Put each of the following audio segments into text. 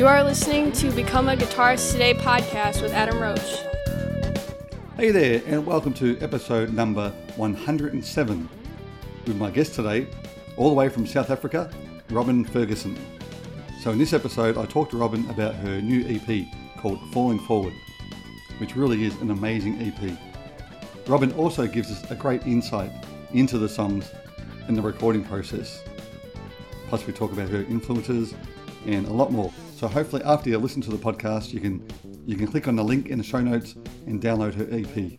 You are listening to Become a Guitarist Today podcast with Adam Roach. Hey there, and welcome to episode number 107 with my guest today, all the way from South Africa, Robin Ferguson. So, in this episode, I talked to Robin about her new EP called Falling Forward, which really is an amazing EP. Robin also gives us a great insight into the songs and the recording process. Plus, we talk about her influences and a lot more. So, hopefully, after you listen to the podcast, you can you can click on the link in the show notes and download her EP.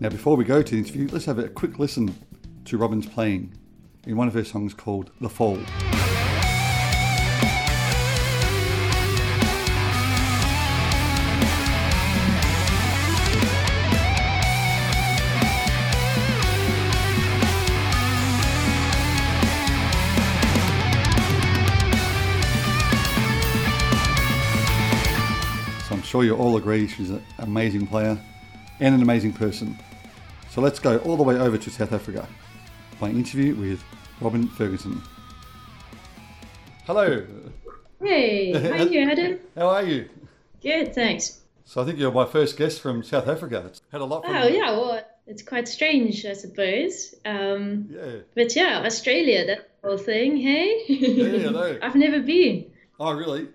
Now, before we go to the interview, let's have a quick listen to Robin's playing in one of her songs called The Fall. Sure you all agree she's an amazing player and an amazing person. So let's go all the way over to South Africa. My interview with Robin Ferguson. Hello. Hey, how are you, Adam? How are you? Good, thanks. So I think you're my first guest from South Africa. It's had a lot from Oh, yeah, well, it's quite strange, I suppose. Um, Yeah. but yeah, Australia, that whole thing, hey? Yeah, I know. I've never been. Oh really?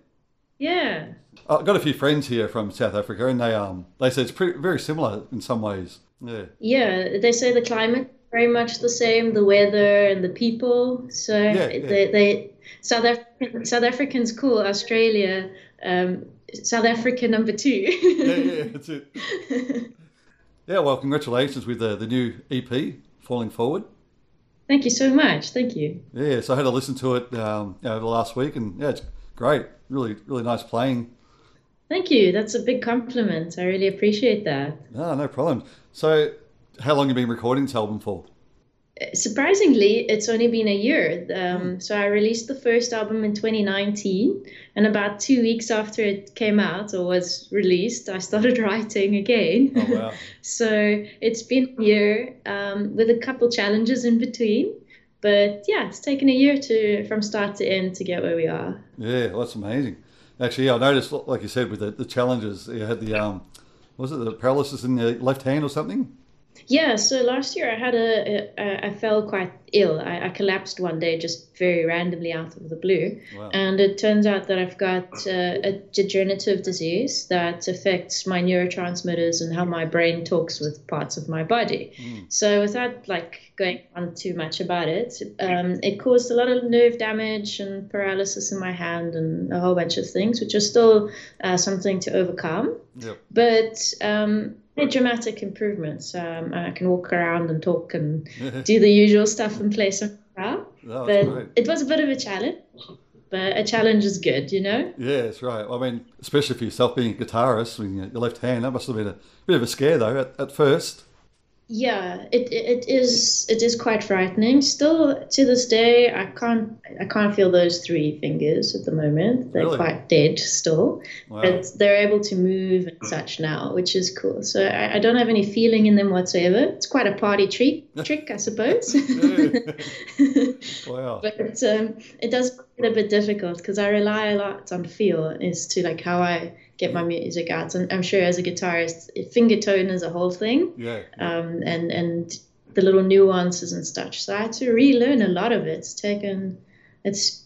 Yeah. I've got a few friends here from South Africa and they um they say it's pretty very similar in some ways. Yeah. Yeah, they say the climate very much the same, the weather and the people. So Yeah, yeah. they, they South African South African's cool, Australia, um, South Africa number two. Yeah, yeah, that's it. Yeah, well congratulations with the, the new EP, Falling Forward. Thank you so much. Thank you. Yeah, so I had to listen to it um, know, the last week, and yeah, it's great. Really, really nice playing. Thank you. That's a big compliment. I really appreciate that. No, no problem. So, how long have you been recording this album for? Surprisingly, it's only been a year. Um, so I released the first album in 2019, and about two weeks after it came out or was released, I started writing again. Oh wow! so it's been a year um, with a couple challenges in between. But yeah, it's taken a year to from start to end to get where we are. yeah, well, that's amazing. Actually, yeah, I noticed, like you said, with the, the challenges, you had the um, was it the paralysis in the left hand or something? Yeah, so last year I had a, a, a I fell quite ill. I, I collapsed one day just very randomly out of the blue, Wow. and it turns out that I've got uh, a degenerative disease that affects my neurotransmitters and how my brain talks with parts of my body. So without like going on too much about it, um, it caused a lot of nerve damage and paralysis in my hand and a whole bunch of things, which are still uh, something to overcome Yep. but um, made dramatic improvements. Um, I can walk around and talk and do the usual stuff and play some guitar. Oh, But great. it was a bit of a challenge, but a challenge is good, you know? Yeah, that's right. I mean, especially for yourself being a guitarist with your left hand, that must have been a bit of a scare though at, at first. Yeah, it, it is it is quite frightening. Still to this day, I can't I can't feel those three fingers at the moment. They're Really? quite dead still, Wow. but they're able to move and such now, which is cool. So I, I don't have any feeling in them whatsoever. It's quite a party trick, trick I suppose. Wow. but um, it does get a bit difficult because I rely a lot on feel as to like how I get my music out. And I'm sure as a guitarist, finger tone is a whole thing Yeah. um, and and the little nuances and such. So I had to relearn a lot of it. It's taken, it's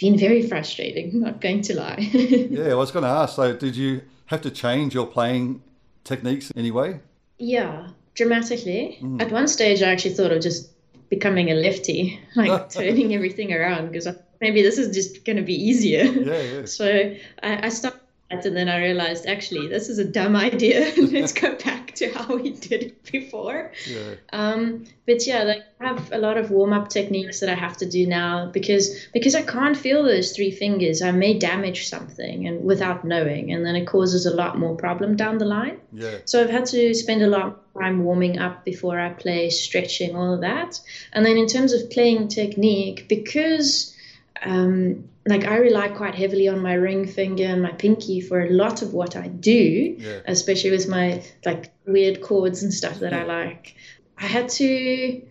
been very frustrating. Not going to lie. Yeah, I was going to ask. So, did you have to change your playing techniques anyway? yeah, dramatically. At one stage, I actually thought of just becoming a lefty, like turning everything around because maybe this is just going to be easier. Yeah, yeah. So I, I stopped that and then I realized actually this is a dumb idea. Let's go back to how we did it before. Yeah. Um, but yeah, like I have a lot of warm up techniques that I have to do now because because I can't feel those three fingers. I may damage something and without knowing, and then it causes a lot more problem down the line. Yeah. So I've had to spend a lot of time warming up before I play, stretching, all of that. And then in terms of playing technique, because um, like I rely quite heavily on my ring finger and my pinky for a lot of what I do, Yeah. especially with my like weird chords and stuff that I like. I had to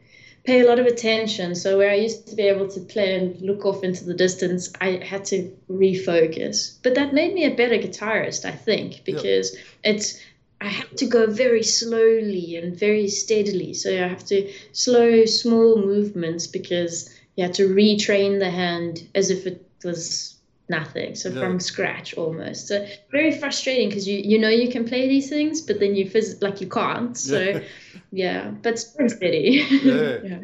pay a lot of attention. So where I used to be able to play and look off into the distance, I had to refocus. But that made me a better guitarist, I think, because yep. it's I have to go very slowly and very steadily. So I have to slow small movements because you have to retrain the hand as if it was nothing. So from scratch almost. So very frustrating because you you know you can play these things but then you phys- like you can't. So yeah, yeah but steady. Yeah. yeah.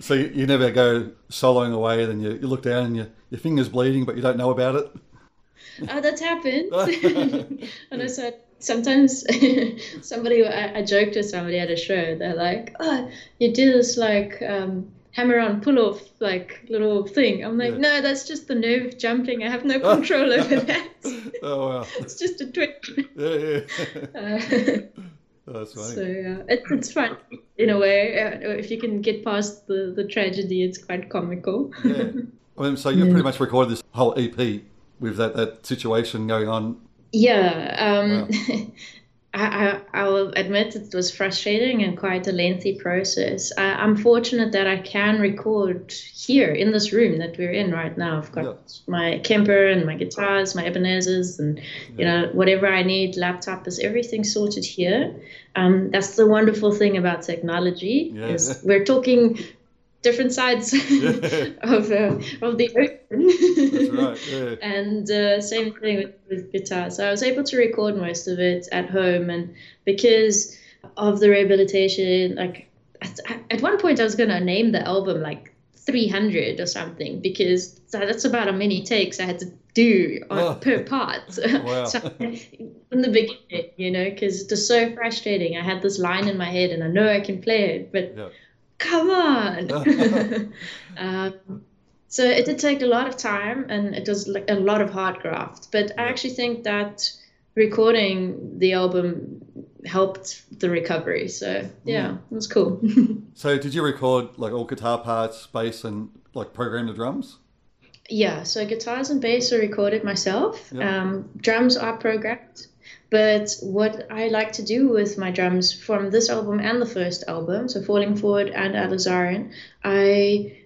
so you, you, never go soloing away then you, you look down and your, your fingers bleeding but you don't know about it? Oh that's happened and i said sometimes somebody I, I joked with somebody at a show. They're like oh you do this like um hammer on pull off like little thing. I'm like, yeah. no, that's just the nerve jumping. I have no control over that. oh wow! it's just a twitch. Yeah, yeah. uh, oh, that's funny. So yeah, it, it's fun in a way. Uh, if you can get past the the tragedy, it's quite comical. yeah. I mean, so you pretty much recorded this whole EP with that that situation going on. Yeah. Um, wow. I, I, will admit it was frustrating and quite a lengthy process. I, am fortunate that I can record here in this room that we're in right now. I've got yeah. my Kemper and my guitars, my Ebenezers, and you know whatever I need. Laptop is everything sorted here. Um, that's the wonderful thing about technology yeah. is we're talking different sides of uh, of the ocean. right. Yeah. and uh, same thing with, with guitar. So I was able to record most of it at home, and because of the rehabilitation, like at, at one point I was gonna name the album like 300 or something because that's about how many takes I had to do on, oh. per part. Wow. so, in the beginning, you know, because it was so frustrating. I had this line in my head and I know I can play it, but yeah come on. um, so it did take a lot of time and it was like a lot of hard graft. But I actually think that recording the album helped the recovery. So yeah, mm. it was cool. so did you record like all guitar parts, bass, and like program the drums? Yeah, so guitars and bass are recorded myself. Yep. Um, drums are programmed. But what I like to do with my drums from this album and the first album, so Falling Forward and Alizarin, I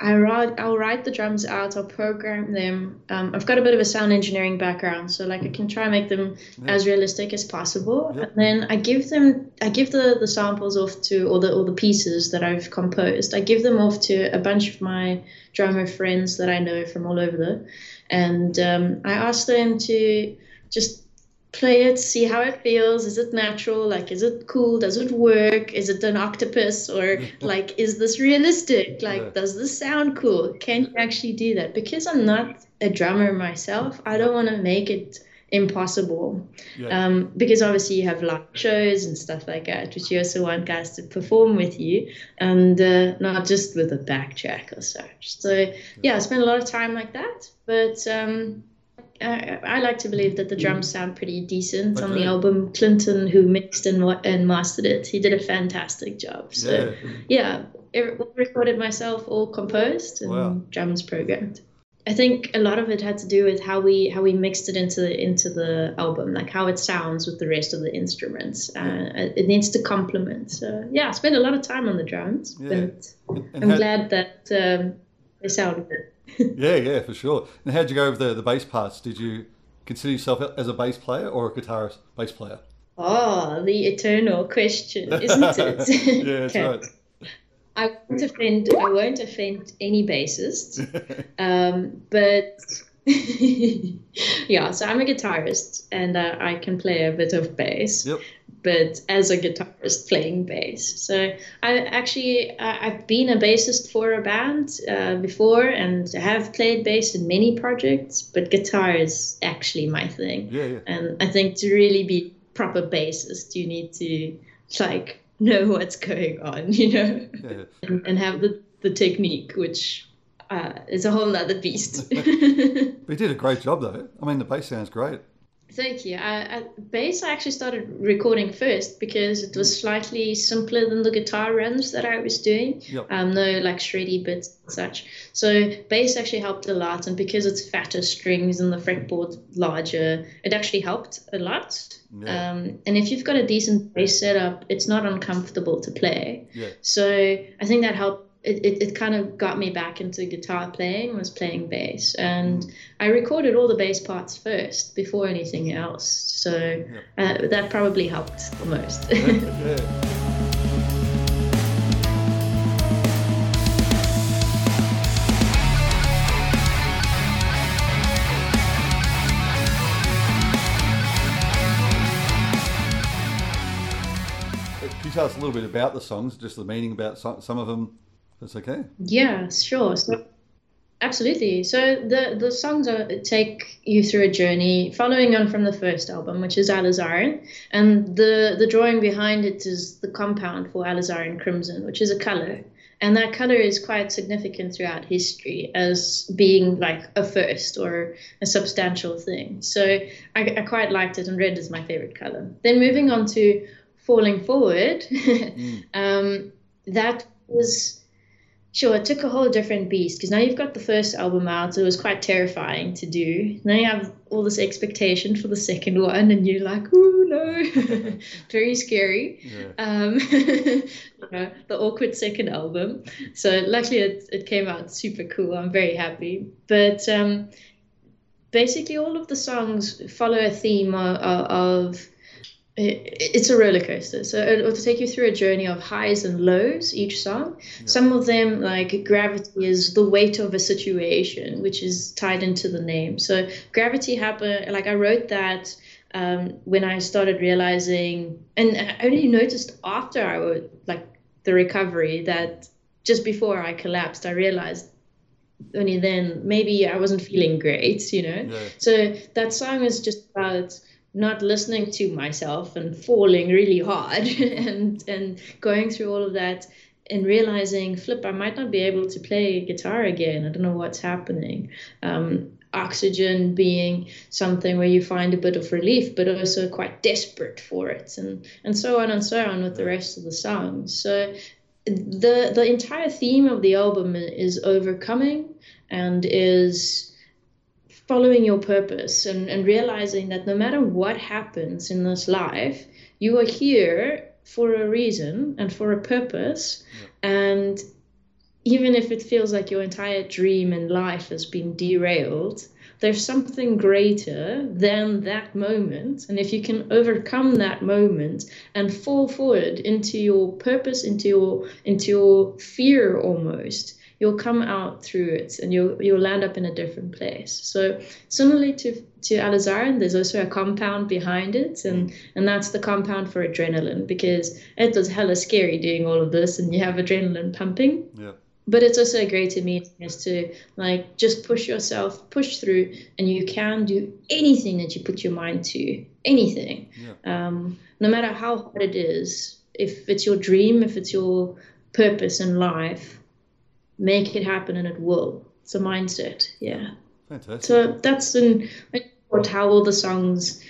I write, I'll write the drums out, I'll program them. Um, I've got a bit of a sound engineering background, so like I can try and make them yeah. as realistic as possible. And then I give them, I give the, the samples off to, all the, or the pieces that I've composed, I give them off to a bunch of my drummer friends that I know from all over the, and um, I ask them to just play it, see how it feels. Is it natural? Like, is it cool? Does it work? Is it an octopus? Or like, is this realistic? Like, does this sound cool? Can you actually do that? Because I'm not a drummer myself, I don't want to make it impossible. Yeah. Um, because obviously you have live shows and stuff like that, which you also want guys to perform with you and uh, not just with a backtrack or such. So yeah, I spent a lot of time like that. But um, I, I, like to believe that the drums sound pretty decent okay. on the album. Clinton, who mixed and, and mastered it, he did a fantastic job. So yeah, yeah recorded myself, all composed and wow. drums programmed. I think a lot of it had to do with how we how we mixed it into the, into the album, like how it sounds with the rest of the instruments. Uh, it needs to complement. So yeah, I spent a lot of time on the drums, yeah. but and I'm glad that um, they sound good yeah, yeah, for sure. And how'd you go with the, the bass parts? Did you consider yourself as a bass player or a guitarist bass player? Oh, the eternal question, isn't it? yeah, that's right. I won't offend. I won't offend any bassists, um, but yeah. So I'm a guitarist, and uh, I can play a bit of bass. Yep but as a guitarist playing bass. So I actually I've been a bassist for a band uh, before and have played bass in many projects, but guitar is actually my thing. Yeah, yeah. And I think to really be proper bassist, you need to like know what's going on, you know, yeah. and, and, have the the technique, which uh, is a whole other beast. but you did a great job though. I mean, the bass sounds great. Thank you. I, bass, I actually started recording first because it was slightly simpler than the guitar runs that I was doing. Yep. Um, no like shreddy bits and such. So bass actually helped a lot, and because it's fatter strings and the fretboard larger, it actually helped a lot. Yeah. Um, and if you've got a decent bass setup, it's not uncomfortable to play. Yeah. So I think that helped it, it, it, kind of got me back into guitar playing was playing bass. And i recorded all the bass parts first before anything else. So uh, that probably helped the most. Can you tell us a little bit about the songs, just the meaning about some of them that's okay. Yeah, sure. So, absolutely. So the the songs are, take you through a journey, following on from the first album, which is Alizarin, and the the drawing behind it is the compound for Alizarin Crimson, which is a color. And that color is quite significant throughout history as being like a first or a substantial thing. So I, I quite liked it, and red is my favorite color. Then moving on to Falling Forward, mm. um, that was Sure, it took a whole different beast because now you've got the first album out. So it was quite terrifying to do. Now you have all this expectation for the second one, and you're like, oh no, very scary. Yeah. Um, you know, the awkward second album. So luckily it, it came out super cool. I'm very happy. But um, basically, all of the songs follow a theme of, of it's a roller coaster. So it'll take you through a journey of highs and lows each song. Yeah. Some of them, like gravity, is the weight of a situation, which is tied into the name. So gravity happened. Like I wrote that um, when I started realizing, and I only noticed after I would like the recovery that just before I collapsed, I realized only then maybe I wasn't feeling great, you know. Yeah. So that song is just about not listening to myself and falling really hard and and going through all of that and realizing flip i might not be able to play guitar again. I don't know what's happening. Um, oxygen being something where you find a bit of relief but also quite desperate for it and and so on and so on with the rest of the songs so the the entire theme of the album is overcoming and is following your purpose and, and realizing that no matter what happens in this life, you are here for a reason and for a purpose. Yeah. And even if it feels like your entire dream and life has been derailed, there's something greater than that moment. And if you can overcome that moment and fall forward into your purpose, into your into your fear almost, you'll come out through it and you'll you'll land up in a different place. So similarly to to alizarin, there's also a compound behind it, and and that's the compound for adrenaline because it was hella scary doing all of this, and you have adrenaline pumping. Yeah. But it's also a great is to like just push yourself, push through, and you can do anything that you put your mind to. Anything, yeah. um, no matter how hard it is. If it's your dream, if it's your purpose in life, make it happen and it will. It's a mindset. Yeah. Fantastic. So that's an in how all the songs,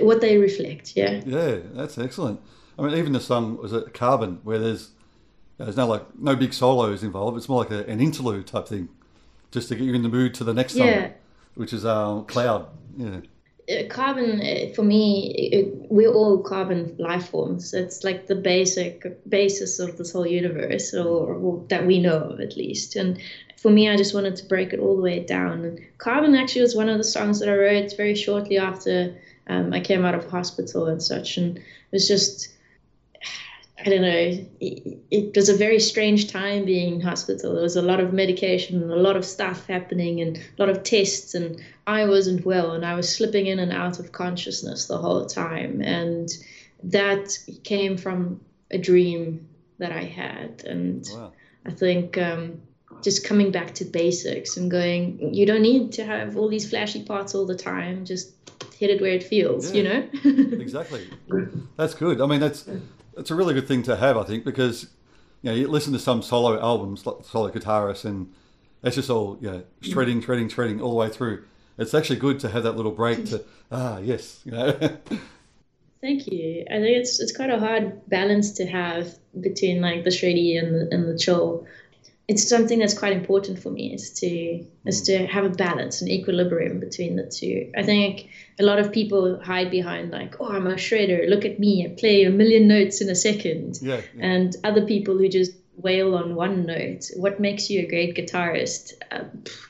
what they reflect. Yeah. Yeah, that's excellent. I mean, even the song was it Carbon, where there's there's no like no big solos involved. It's more like a, an interlude type thing, just to get you in the mood to the next song, yeah. which is um, Cloud. Yeah. Uh, carbon uh, for me it, we're all carbon life forms. It's like the basic basis of this whole universe or, or, that we know of at least. And for me i just wanted to break it all the way down. And carbon actually was one of the songs that i wrote very shortly after um, i came out of hospital and such. And it was just I don't know, it, it, was a very strange time being in hospital. There was a lot of medication and a lot of stuff happening and a lot of tests, and I wasn't well and I was slipping in and out of consciousness the whole time. And that came from a dream that I had. And wow. I think um, just coming back to basics and going, you don't need to have all these flashy parts all the time. Just hit it where it feels, yeah, you know? exactly. That's good. I mean, that's it's a really good thing to have, I think, because you know you listen to some solo albums, like solo guitarists, and it's just all you know, shredding, shredding, shredding all the way through. it's actually good to have that little break to ah yes, you know. Thank you. I think it's it's quite a hard balance to have between like the shreddy and the, and the chill. It's something that's quite important for me is to is to have a balance, an equilibrium between the two. I think a lot of people hide behind like, oh, I'm a shredder. Look at me, I play a million notes in a second. Yeah, yeah. And other people who just wail on one note. What makes you a great guitarist? Uh,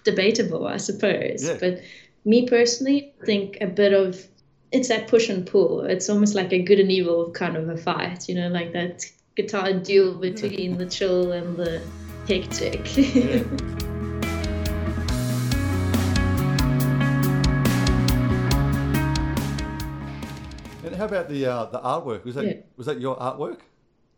debatable, I suppose. Yeah. But me personally, I think a bit of it's that push and pull. It's almost like a good and evil kind of a fight, you know, like that guitar duel between the chill and the hectic. Yeah. And how about the uh, the artwork? Was that Yeah. was that your artwork?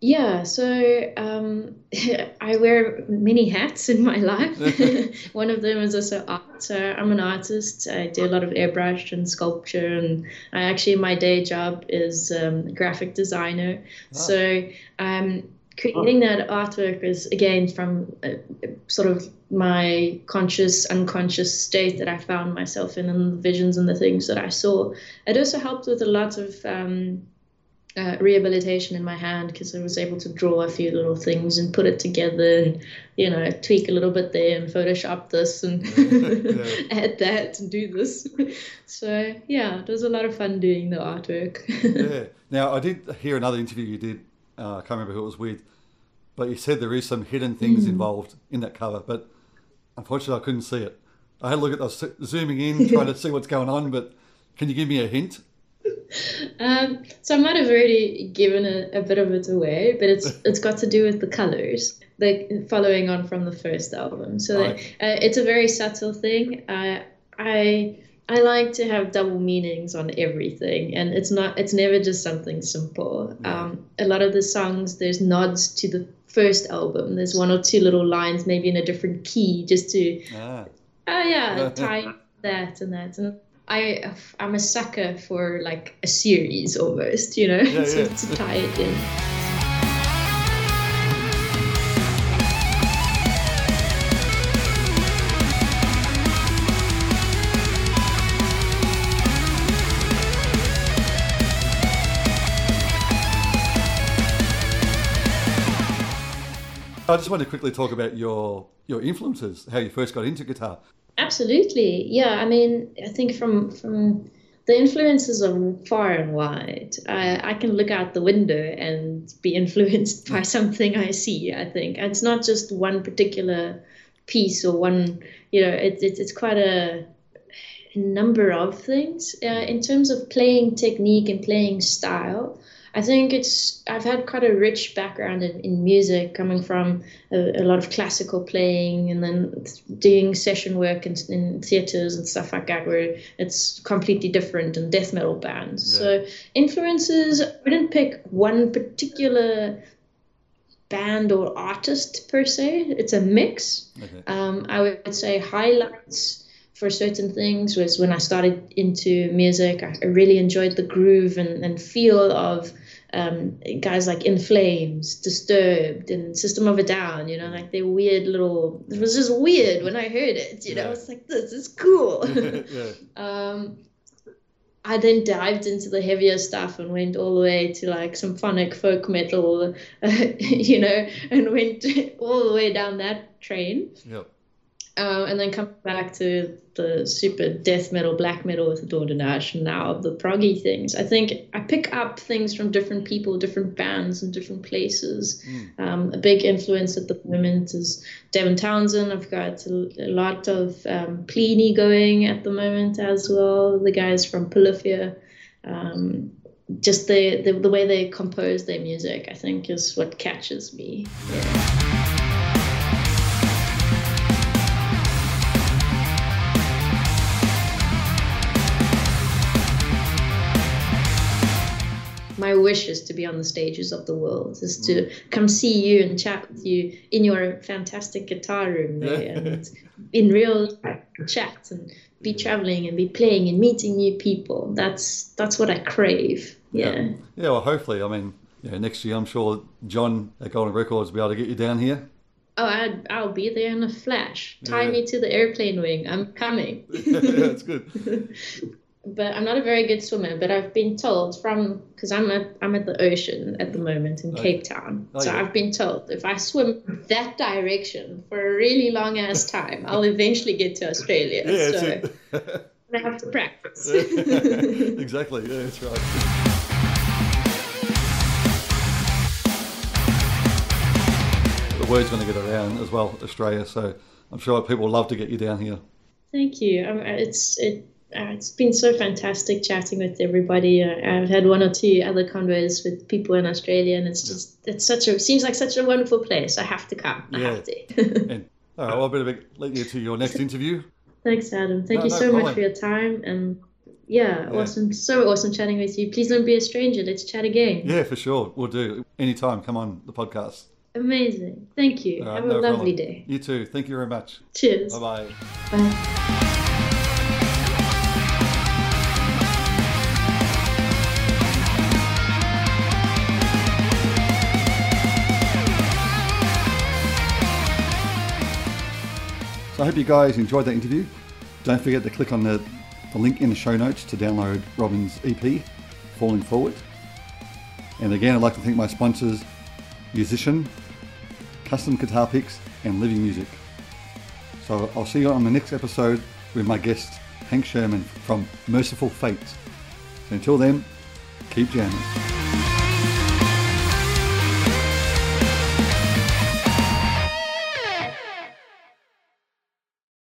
Yeah, so um, I wear many hats in my life. One of them is also art. So I'm an artist. I do a lot of airbrush and sculpture, and I actually my day job is um, graphic designer. So um, creating that artwork is again from uh, sort of my conscious, unconscious state that I found myself in, and the visions and the things that I saw. It also helped with a lot of. Um, uh, rehabilitation in my hand because I was able to draw a few little things and put it together and you know tweak a little bit there and Photoshop this and add that and do this. So yeah, it was a lot of fun doing the artwork. yeah. Now I did hear another interview you did. Uh, I can't remember who it was with, but you said there is some hidden things involved in that cover. But unfortunately, I couldn't see it. I had a look at. Was zooming in, trying to see what's going on. But can you give me a hint? Um, so I might have already given a, a bit of it away, but it's it's got to do with the colors, like following on from the first album. So Right. uh, it's a very subtle thing. Uh, I I like to have double meanings on everything, and it's not it's never just something simple. Um, a lot of the songs there's nods to the first album. There's one or two little lines, maybe in a different key, just to Ah, oh yeah, tie that and that. And I I'm a sucker for like a series almost, you know, Yeah, to, yeah. to tie it in. I just want to quickly talk about your your influences, how you first got into guitar. Absolutely, yeah. I mean, I think from from the influences are far and wide. I, I can look out the window and be influenced by something I see. I think it's not just one particular piece or one. You know, it's it's it's quite a a number of things uh, in terms of playing technique and playing style. I think it's I've had quite a rich background in, in music, coming from a, a lot of classical playing and then doing session work in, in theaters and stuff like that, where it's completely different and death metal bands. So influences, I wouldn't pick one particular band or artist per se. It's a mix. Okay. Um, I would say highlights for certain things was when I started into music. I, I really enjoyed the groove and, and feel of um, guys like In Flames, Disturbed, and System of a Down. You know, like they weird little. It was just weird when I heard it. You know, Yeah. it's like this is cool. yeah. um, I then dived into the heavier stuff and went all the way to like symphonic folk metal, you know, and went all the way down that train. Yep. Um, and then come back to the super death metal, black metal with Adore Dash, and now the proggy things. I think I pick up things from different people, different bands, and different places. Um, a big influence at the moment is Devin Townsend. I've got a, a lot of um, Plini going at the moment as well. The guys from Polyphia. Um, just the, the the way they compose their music, I think, is what catches me. Yeah. My wish is to be on the stages of the world, is to mm. come see you and chat with you in your fantastic guitar room there and in real chat and be traveling and be playing and meeting new people. That's that's what I crave. Yeah. Yeah, well, hopefully, I mean, yeah, next year I'm sure John at Golden Records will be able to get you down here. Oh, I, I'll be there in a flash. Tie Yeah. me to the airplane wing. I'm coming. yeah, that's good. but I'm not a very good swimmer. But I've been told from because I'm at I'm at the ocean at the moment in Oh, Cape Town. Oh, so yeah. I've been told if I swim that direction for a really long ass time, I'll eventually get to Australia. Yeah, so it. I have to practice. exactly. Yeah, that's right. The word's going to get around as well, Australia. So I'm sure people love to get you down here. Thank you. Um, it's it. Uh, it's been so fantastic chatting with everybody. Uh, I've had one or two other convos with people in Australia, and it's just it's such a seems like such a wonderful place. I have to come. I Yeah. have to. And all right, well, I better let you to your next interview. Thanks, Adam. Thank No, you no so much for your time, and yeah, Yeah. awesome, so awesome chatting with you. Please don't be a stranger. Let's chat again. Yeah, for sure. We'll do. Anytime, come on the podcast. Amazing. Thank you. Right, have no a lovely problem. day. You too. Thank you very much. Cheers. Bye bye. Bye. So I hope you guys enjoyed that interview. Don't forget to click on the, the link in the show notes to download Robin's EP, Falling Forward. And again, I'd like to thank my sponsors, Musician, Custom Guitar Picks, and Living Music. So I'll see you on the next episode with my guest, Hank Shermann from Mercyful Fate. So until then, keep jamming.